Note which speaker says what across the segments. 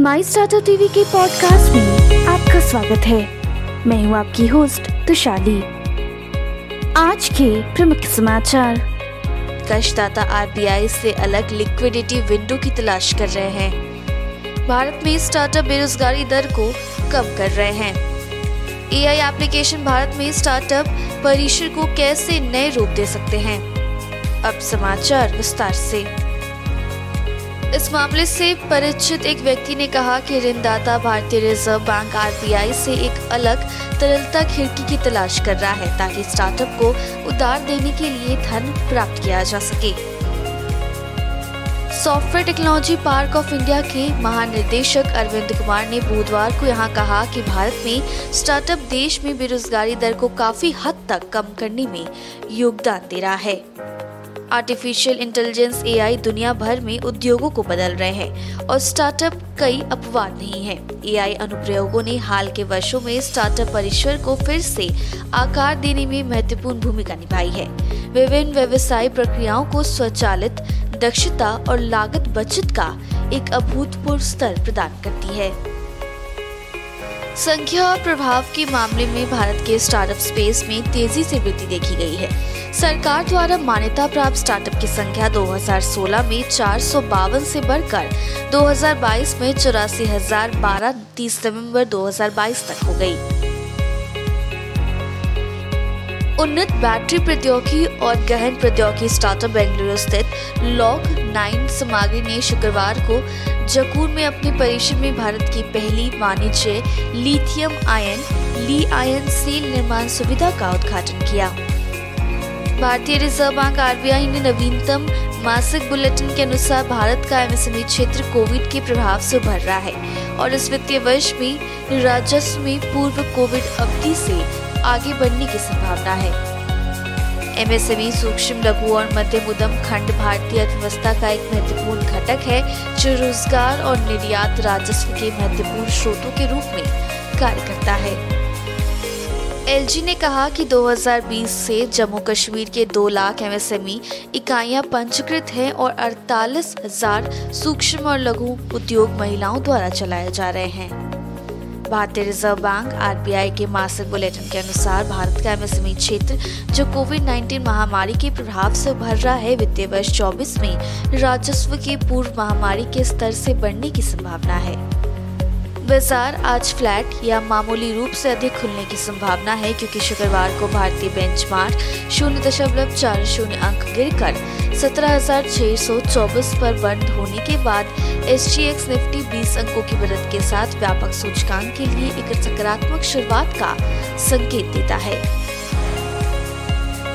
Speaker 1: My startup TV के podcast में आपका स्वागत है। मैं हूँ आपकी होस्ट तुशाली आज के प्रमुख समाचार।
Speaker 2: कशदाता आरबीआई से अलग लिक्विडिटी विंडो की तलाश कर रहे हैं। भारत में स्टार्टअप बेरोजगारी दर को कम कर रहे हैं। एआई एप्लीकेशन भारत में स्टार्टअप परिसर को कैसे नए रूप दे सकते हैं? अब समाचार विस्तार से। इस मामले से परिचित एक व्यक्ति ने कहा कि ऋणदाता भारतीय रिज़र्व बैंक आरबीआई से एक अलग, तरलता खिड़की की तलाश कर रहा है ताकि स्टार्टअप को उधार देने के लिए धन प्राप्त किया जा सके। Software technology park of India के महानिदेशक अरविंद कुमार ने बुधवार को यहाँ कहा कि भारत में स्टार्टअप देश में बेरोजगारी दर को काफ़ी हद तक कम करने में योगदान दे रहा है। आर्टिफिशियल इंटेलिजेंस एआई दुनिया भर में उद्योगों को बदल रहे हैं और स्टार्टअप कई अपवाद नहीं है। एआई अनुप्रयोगों ने हाल के वर्षों में स्टार्टअप परिसर को फिर से आकार देने में महत्वपूर्ण भूमिका निभाई है। विभिन्न व्यवसाय प्रक्रियाओं को स्वचालित, दक्षता और लागत बचत का एक अभूतपूर्व स्तर प्रदान करती है। संख्या और प्रभाव के मामले में भारत के स्टार्टअप स्पेस में तेज़ी से वृद्धि देखी गई है सरकार द्वारा मान्यता प्राप्त स्टार्टअप की संख्या 2016 में चार से बढ़कर 2022 में चौरासी हज़ार बारह तीस नवंबर 2022 तक हो गई। उन्नत बैटरी प्रौद्योगिकी और गहन प्रौद्योगिकी स्टार्टअप बेंगलुरु स्थित लॉग नाइन सामग्री ने शुक्रवार को जकूर में अपने परिसर में भारत की पहली वाणिज्य lithium ion Li ion cell निर्माण सुविधा का उद्घाटन किया। भारतीय रिज़र्व बैंक आरबीआई ने नवीनतम मासिक बुलेटिन के अनुसार भारत का एमएसएमई क्षेत्र कोविड के प्रभाव से उभर रहा है और इस वित्तीय वर्ष में राजस्व में पूर्व कोविड अवधि से आगे बढ़ने की संभावना है। एमएसएमई सूक्ष्म लघु और मध्यम उद्यम खंड भारतीय अर्थव्यवस्था का एक महत्वपूर्ण घटक है, जो रोज़गार और निर्यात राजस्व के महत्वपूर्ण स्रोतों के रूप में कार्य करता है। एलजी ने कहा कि 2020 से जम्मू कश्मीर के दो लाख एमएसएमई इकाइयाँ पंजीकृत हैं और अड़तालीस हज़ार सूक्ष्म और लघु उद्योग महिलाओं द्वारा चलाए जा रहे हैं। भारतीय रिज़र्व बैंक, आरबीआई के मासिक बुलेटिन के अनुसार भारत का एमएसएमई क्षेत्र, जो कोविड 19 महामारी के प्रभाव से उभर रहा है वित्तीय वर्ष 24 में, राजस्व के पूर्व महामारी के स्तर से बढ़ने की संभावना है। बाज़ार आज फ्लैट या मामूली रूप से अधिक खुलने की संभावना है, क्योंकि शुक्रवार को भारतीय बेंचमार्क शून्य दशमलव चार शून्य अंक सौ चौबीस पर बंद होने के बाद एस जी एक्स निफ्टी बीस अंकों की मदद के साथ व्यापक सूचकांक के लिए एक सकारात्मक शुरुआत का संकेत देता है।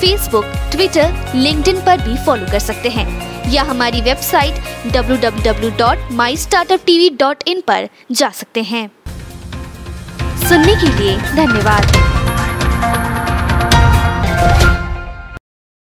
Speaker 1: फेसबुक ट्विटर लिंक्डइन पर भी फॉलो कर सकते हैं। या हमारी वेबसाइट www.mystartuptv.in पर जा सकते हैं। सुनने के लिए धन्यवाद।